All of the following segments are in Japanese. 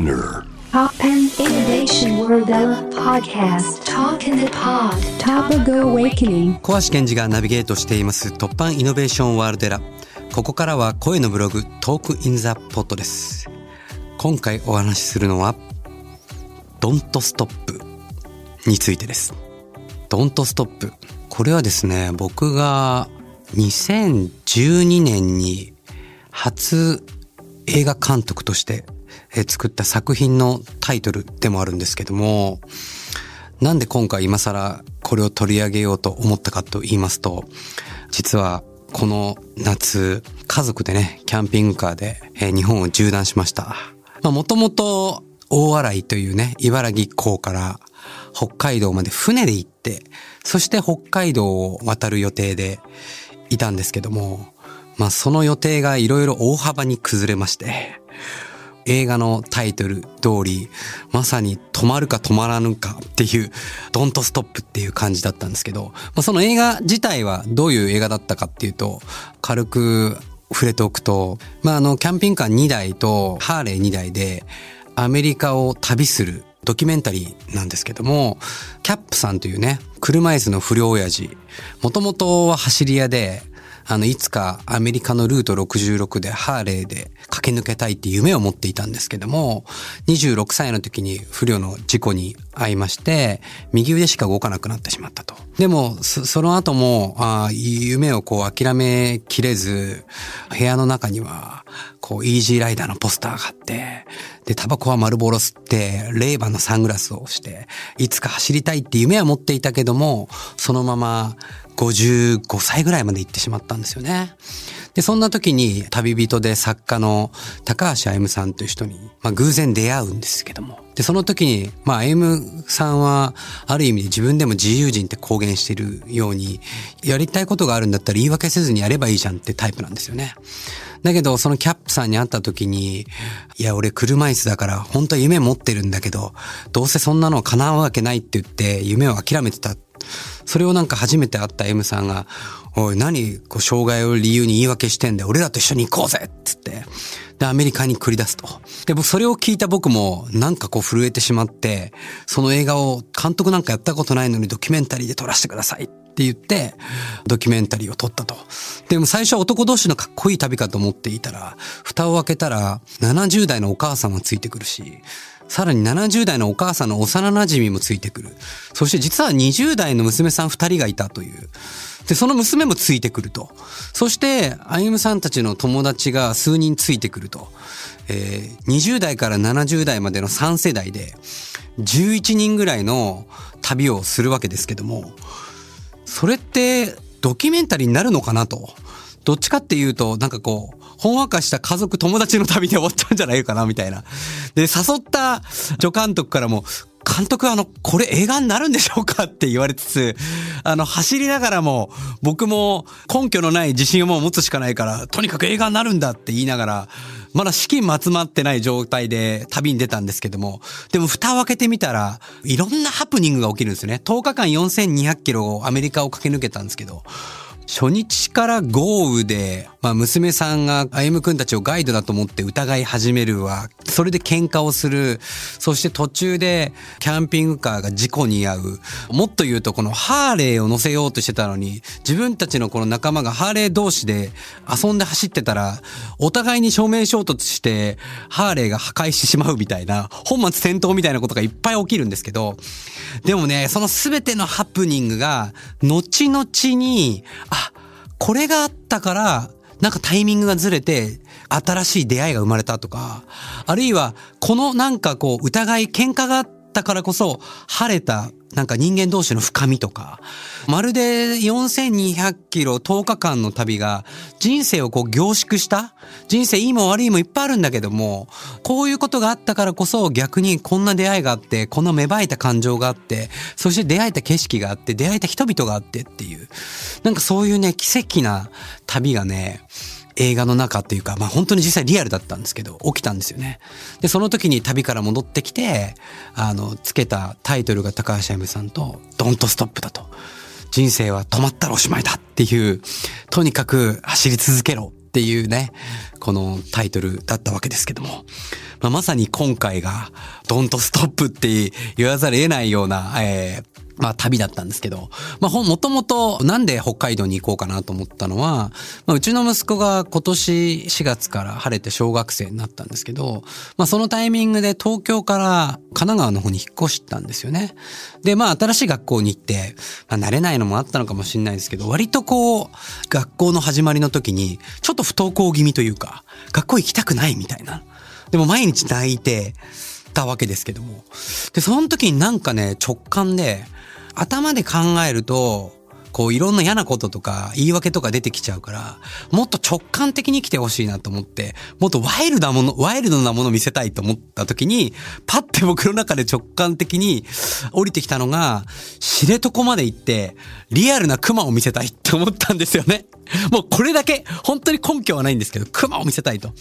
Spinner. Toppa Innovation World Podcast. Talk in the Pot. Topical Awakening. 小橋賢児がナビゲートしています突破 Innovation World Era ここからは声のブログ Talk in the Pot です今回お話しするのは DON'T STOP についてです DON'T STOP これはですね僕が2012年に初映画監督としてえ作った作品のタイトルでもあるんですけどもなんで今回今更これを取り上げようと思ったかと言いますと、実はこの夏、家族でね、キャンピングカーで、日本を縦断しました。まあもともと大洗というね、茨城港から北海道まで船で行って、そして北海道を渡る予定でいたんですけども、まあその予定がいろいろ大幅に崩れまして、映画のタイトル通り、まさに止まるか止まらぬかっていう、ドントストップっていう感じだったんですけど、まあ、その映画自体はどういう映画だったかっていうと、軽く触れておくと、まあ、あの、キャンピングカー2台とハーレー2台で、アメリカを旅するドキュメンタリーなんですけども、キャップさんというね、車椅子の不良親父、もともとは走り屋で、あの、いつかアメリカのルート66でハーレーで駆け抜けたいって夢を持っていたんですけども、26歳の時に不慮の事故に遭いまして、右腕しか動かなくなってしまったと。でも、その後も、あ夢をこう諦めきれず、部屋の中には、こう、イージーライダーのポスターがあって、で、タバコは丸ボロ吸って、レーバンのサングラスをして、いつか走りたいって夢は持っていたけども、そのまま55歳ぐらいまで行ってしまったんですよね。で、そんな時に旅人で作家の高橋歩さんという人に、まあ、偶然出会うんですけども。で、その時に、まあ、歩さんは、ある意味で自分でも自由人って公言しているように、やりたいことがあるんだったら言い訳せずにやればいいじゃんってタイプなんですよね。だけど、そのキャップさんに会った時に、いや、俺車椅子だから、本当は夢持ってるんだけど、どうせそんなの叶うわけないって言って、夢を諦めてた。それをなんか初めて会った M さんが、おい、何、こう、障害を理由に言い訳してんだよ。俺らと一緒に行こうぜっつって。で、アメリカに繰り出すと。で、僕、それを聞いた僕も、なんかこう震えてしまって、その映画を監督なんかやったことないのにドキュメンタリーで撮らせてくださいって言って、ドキュメンタリーを撮ったと。でも最初は男同士のかっこいい旅かと思っていたら、蓋を開けたら、70代のお母さんがついてくるし、さらに70代のお母さんの幼馴染もついてくる。そして実は20代の娘さん2人がいたという。で、その娘もついてくると。そして、歩夢さんたちの友達が数人ついてくると。えー20代から70代までの3世代で、11人ぐらいの旅をするわけですけども、それってドキュメンタリーになるのかなと。どっちかっていうと、なんかこう、ほんわかした家族友達の旅で終わっちゃうんじゃないかな、みたいな。で、誘った助監督からも、監督はあの、これ映画になるんでしょうかって言われつつ、あの、走りながらも、僕も根拠のない自信をもう持つしかないから、とにかく映画になるんだって言いながら、まだ資金も集まってない状態で旅に出たんですけども、でも蓋を開けてみたら、いろんなハプニングが起きるんですよね。10日間4200キロをアメリカを駆け抜けたんですけど、初日から豪雨で、まあ娘さんが歩夢くんたちをガイドだと思って疑い始めるわ。それで喧嘩をする。そして途中でキャンピングカーが事故に遭う。もっと言うとこのハーレーを乗せようとしてたのに、自分たちのこの仲間がハーレー同士で遊んで走ってたら、お互いに正面衝突して、ハーレーが破壊してしまうみたいな、本末転倒みたいなことがいっぱい起きるんですけど、でもね、その全てのハプニングが、後々に、あ、これがあったから、なんかタイミングがずれて、新しい出会いが生まれたとか、あるいは、このなんかこう、疑い、喧嘩があってたからこそ、晴れた、なんか人間同士の深みとか、まるで4200キロ10日間の旅が人生をこう凝縮した人生いいも悪いもいっぱいあるんだけども、こういうことがあったからこそ逆にこんな出会いがあって、この芽生えた感情があって、そして出会えた景色があって、出会えた人々があってっていう、なんかそういうね、奇跡な旅がね、映画の中っていうか、まあ本当に実際リアルだったんですけど、起きたんですよね。で、その時に旅から戻ってきて、あの、つけたタイトルが高橋歩さんと、ドントストップだと。人生は止まったらおしまいだっていう、とにかく走り続けろっていうね、このタイトルだったわけですけども。まあ、まさに今回が、ドントストップって言わざるを得ないような、えー、まあ旅だったんですけど、まあもともとなんで北海道に行こうかなと思ったのは、まあうちの息子が今年4月から晴れて小学生になったんですけど、まあそのタイミングで東京から神奈川の方に引っ越したんですよね。で、まあ新しい学校に行って、まあ慣れないのもあったのかもしれないですけど、割とこう、学校の始まりの時に、ちょっと不登校気味というか、学校行きたくないみたいな。でも毎日泣いてたわけですけども。で、その時になんかね、直感で、頭で考えると、こういろんな嫌なこととか言い訳とか出てきちゃうから、もっと直感的に生きてほしいなと思って、もっとワイルドなもの、ワイルドなものを見せたいと思った時に、パッて僕の中で直感的に降りてきたのが、知床まで行って、リアルな熊を見せたいって思ったんですよね。もうこれだけ、本当に根拠はないんですけど、熊を見せたいと。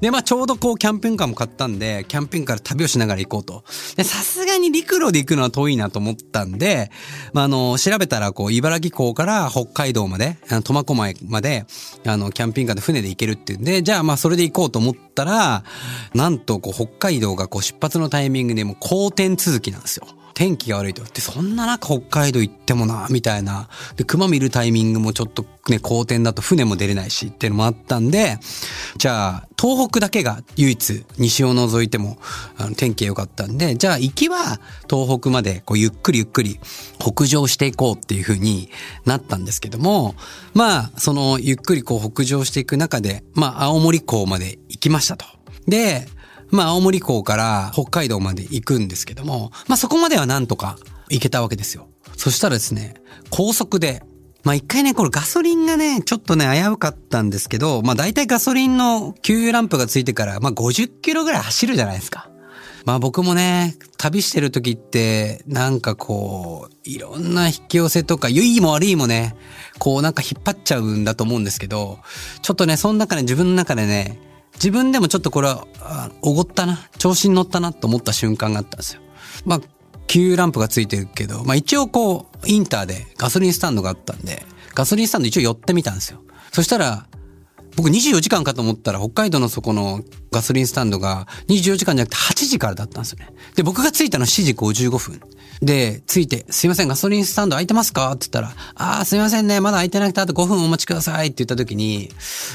で、まあちょうどこうキャンピングカーも買ったんで、キャンピングカーで旅をしながら行こうと。で、さすがに陸路で行くのは遠いなと思ったんで、まああの、調べたらこう、茨城港から北海道まで、あの苫小牧まで、あの、キャンピングカーで船で行けるっていうんで、じゃあまあそれで行こうと思ってたら、なんとこう、北海道がこう、出発のタイミングでも好転続きなんですよ。天気が悪いと。で、そんな中北海道行ってもな、みたいな。で、熊見るタイミングもちょっとね、好天だと船も出れないしっていうのもあったんで、じゃあ、東北だけが唯一西を除いてもあの天気良かったんで、じゃあ行きは東北までこうゆっくりゆっくり北上していこうっていう風になったんですけども、まあ、そのゆっくりこう北上していく中で、まあ、青森港まで行きましたと。で、まあ、青森港から北海道まで行くんですけども、まあ、そこまではなんとか行けたわけですよ。そしたらですね、高速で、まあ一回ね、これガソリンがね、ちょっとね、危うかったんですけど、まあ大体ガソリンの給油ランプがついてから、まあ50キロぐらい走るじゃないですか。まあ僕もね、旅してる時って、なんかこう、いろんな引き寄せとか、いいも悪いもね、こうなんか引っ張っちゃうんだと思うんですけど、ちょっとね、その中で自分の中でね、自分でもちょっとこれは、おごったな、調子に乗ったなと思った瞬間があったんですよ。まあ、給油ランプがついてるけど、まあ一応こう、インターでガソリンスタンドがあったんで、ガソリンスタンド一応寄ってみたんですよ。そしたら、僕24時間かと思ったら北海道のそこのガソリンスタンドが24時間じゃなくて8時からだったんですよね。で、僕が着いたの7時55分。で、着いて、すいません、ガソリンスタンド空いてますか？って言ったら、ああ、すいませんね、まだ空いてなくてあと5分お待ちくださいって言った時に、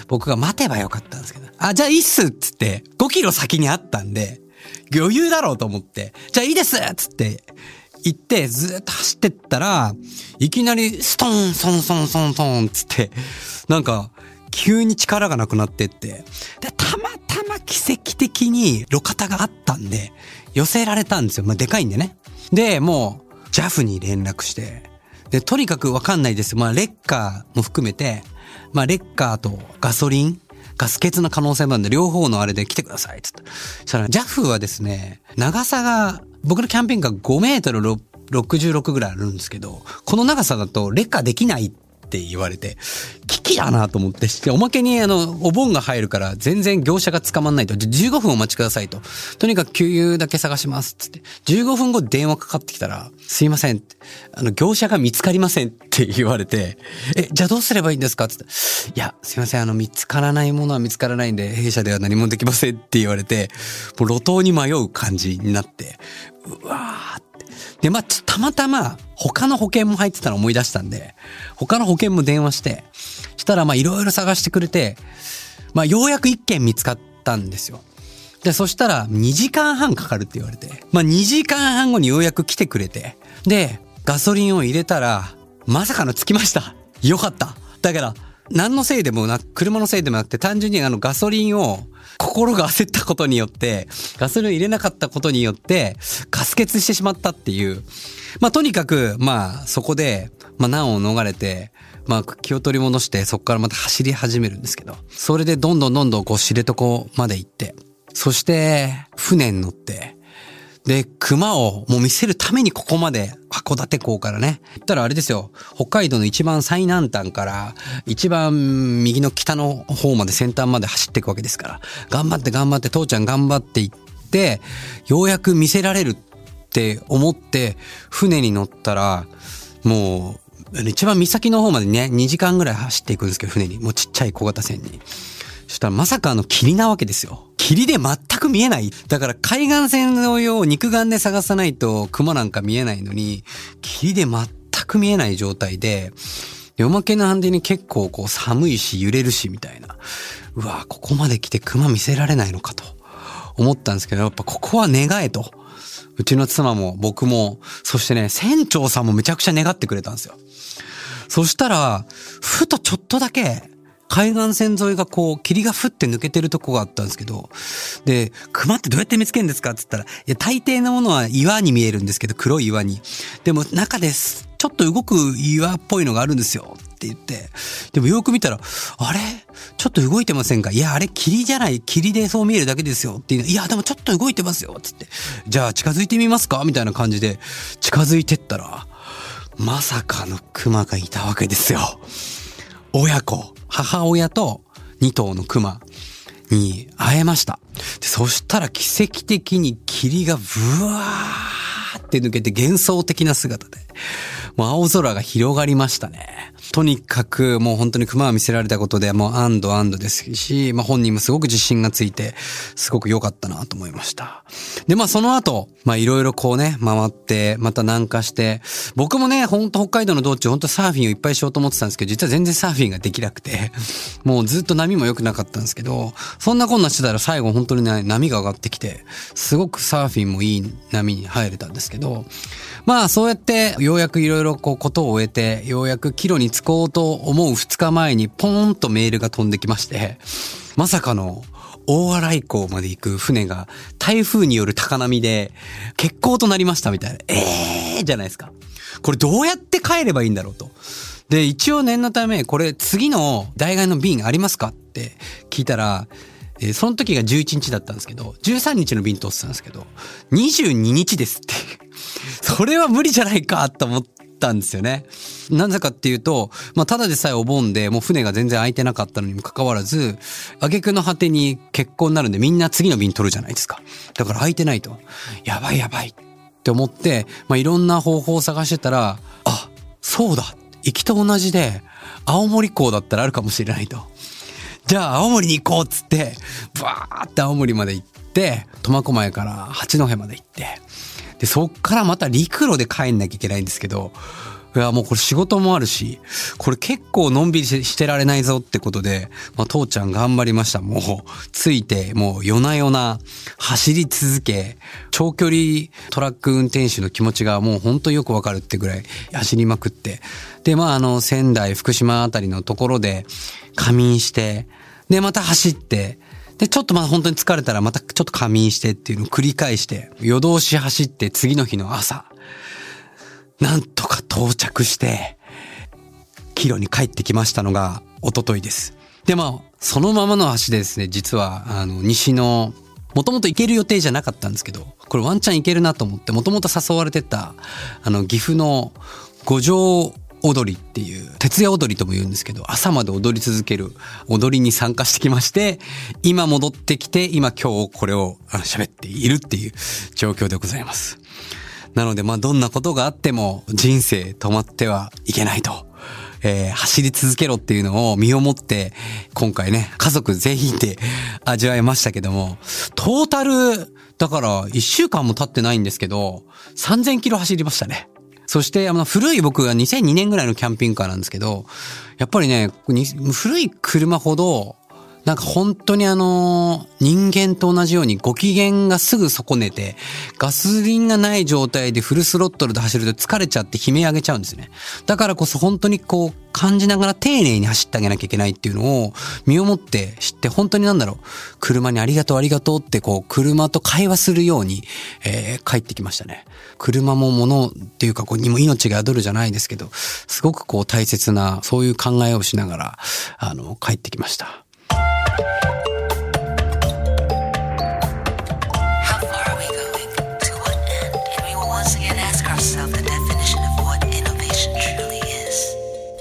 僕が待てばよかったんですけど、あ、じゃあいいっすっつって、5キロ先にあったんで、余裕だろうと思って、じゃあいいですっつって、行って、ずっと走ってったら、いきなり、ストン、ソンソンソンソンつって、なんか、急に力がなくなってって、で、たまたま奇跡的に路肩があったんで、寄せられたんですよ。まあ、でかいんでね。で、もう、JAF に連絡して、で、とにかくわかんないです。まあ、レッカーも含めて、まあ、レッカーとガソリン、ガス欠の可能性もあるんで、両方のあれで来てください。つって。そしたら、JAF はですね、長さが、僕のキャンピングカー5メートル66ぐらいあるんですけど、この長さだと劣化できないっって言われて、危機だなと思って、おまけにあの、お盆が入るから全然業者が捕まんないと、15分お待ちくださいと。とにかく給油だけ探しますっつって。15分後電話かかってきたら、すいません。あの、業者が見つかりませんって言われて、え、じゃあどうすればいいんですかつって。いや、すいません。あの、見つからないものは見つからないんで、弊社では何もできませんって言われて、もう路頭に迷う感じになって、うわーってで、まあ、たまたま他の保険も入ってたの思い出したんで、他の保険も電話して、したらまあいろいろ探してくれて、まあようやく一件見つかったんですよ。で、そしたら2時間半かかるって言われて、まあ2時間半後にようやく来てくれて、で、ガソリンを入れたら、まさかのつきました。よかった。だから、何のせいでもなく、車のせいでもなくて、単純にあのガソリンを心が焦ったことによって、ガソリンを入れなかったことによって、ガス欠してしまったっていう。まあ、とにかく、まあ、そこで、まあ、難を逃れて、まあ、気を取り戻して、そこからまた走り始めるんですけど、それでどんどんどんどんこう、知床まで行って、そして、船に乗って、で、熊をもう見せるためにここまで函館港からね。言ったらあれですよ。北海道の一番最南端から一番右の北の方まで先端まで走っていくわけですから。頑張って頑張って父ちゃん頑張っていって、ようやく見せられるって思って船に乗ったら、もう一番岬の方までね、2時間ぐらい走っていくんですけど、船に。もうちっちゃい小型船に。したらまさかあの霧なわけですよ。霧で全く見えない。だから海岸線のよう肉眼で探さないと熊なんか見えないのに、霧で全く見えない状態で、でおまけなんでに結構こう寒いし揺れるしみたいな。うわここまで来て熊見せられないのかと思ったんですけど、やっぱここは願えと。うちの妻も僕も、そしてね、船長さんもめちゃくちゃ願ってくれたんですよ。そしたら、ふとちょっとだけ、海岸線沿いがこう、霧がふって抜けてるとこがあったんですけど、で、熊ってどうやって見つけるんですかって言ったら、いや、大抵のものは岩に見えるんですけど、黒い岩に。でも中です。ちょっと動く岩っぽいのがあるんですよ。って言って。でもよく見たら、あれ？ちょっと動いてませんか？いや、あれ霧じゃない。霧でそう見えるだけですよ。っていう。いや、でもちょっと動いてますよ。つって。じゃあ近づいてみますか？みたいな感じで近づいてったら、まさかの熊がいたわけですよ。親子。母親と2頭の熊に会えました。でそしたら奇跡的に霧がブワーって抜けて幻想的な姿で、もう青空が広がりましたね。とにかくもう本当に熊を見せられたことでもう安堵安堵ですし、まあ本人もすごく自信がついて、すごく良かったなと思いました。で、まあその後、まあいろいろこうね、回って、また南下して、僕もね、ほんと北海道の道中、ほんとサーフィンをいっぱいしようと思ってたんですけど、実は全然サーフィンができなくて、もうずっと波も良くなかったんですけど、そんなこんなしてたら最後本当にね、波が上がってきて、すごくサーフィンもいい波に入れたんですけど、まあそうやってようやくいろいろこうことを終えて、ようやく帰路に着くこうと思う2日前にポーンとメールが飛んできまして、まさかの大洗港まで行く船が台風による高波で欠航となりましたみたいな。えーじゃないですか。これどうやって帰ればいいんだろうと。で、一応念のため、これ次の大概の便ありますかって聞いたら、えー、その時が11日だったんですけど、13日の便通ってたんですけど、22日ですってそれは無理じゃないかと思ったんですよね。なぜかっていうと、まあ、ただでさえお盆でもう船が全然空いてなかったのにもかかわらず、挙句の果てに結婚になるんでみんな次の便取るじゃないですか。だから空いてないと。やばいやばいって思って、まあ、いろんな方法を探してたら、あ、そうだ行きと同じで、青森港だったらあるかもしれないと。じゃあ青森に行こうっつって、バーって青森まで行って、苫小牧から八戸まで行って、で、そっからまた陸路で帰んなきゃいけないんですけど、いや、もうこれ仕事もあるし、これ結構のんびりしてられないぞってことで、まあ、父ちゃん頑張りました。もう、ついて、もう夜な夜な走り続け、長距離トラック運転手の気持ちがもう本当よくわかるってぐらい走りまくって、で、まあ、あの、仙台、福島あたりのところで仮眠して、で、また走って、で、ちょっとまあ本当に疲れたらまたちょっと仮眠してっていうのを繰り返して、夜通し走って次の日の朝、なんとか到着して、帰路に帰ってきましたのが一昨日です。で、まあ、そのままの足でですね、実は、あの、西の、もともと行ける予定じゃなかったんですけど、これワンチャン行けるなと思って、もともと誘われてた、あの、岐阜の五条踊りっていう、徹夜踊りとも言うんですけど、朝まで踊り続ける踊りに参加してきまして、今戻ってきて、今今日これを喋っているっていう状況でございます。なので、まあ、どんなことがあっても人生止まってはいけないと。えー、走り続けろっていうのを身をもって、今回ね、家族全員で味わいましたけども、トータル、だから1週間も経ってないんですけど、3000キロ走りましたね。そして、あの、古い僕が2002年ぐらいのキャンピングカーなんですけど、やっぱりね、古い車ほど、なんか本当にあの、人間と同じようにご機嫌がすぐ損ねて、ガソリンがない状態でフルスロットルで走ると疲れちゃって悲鳴上げちゃうんですね。だからこそ本当にこう感じながら丁寧に走ってあげなきゃいけないっていうのを身をもって知って本当になんだろう、車にありがとうありがとうってこう車と会話するように、えー、帰ってきましたね。車も物っていうかこうにも命が宿るじゃないですけど、すごくこう大切なそういう考えをしながら、あの、帰ってきました。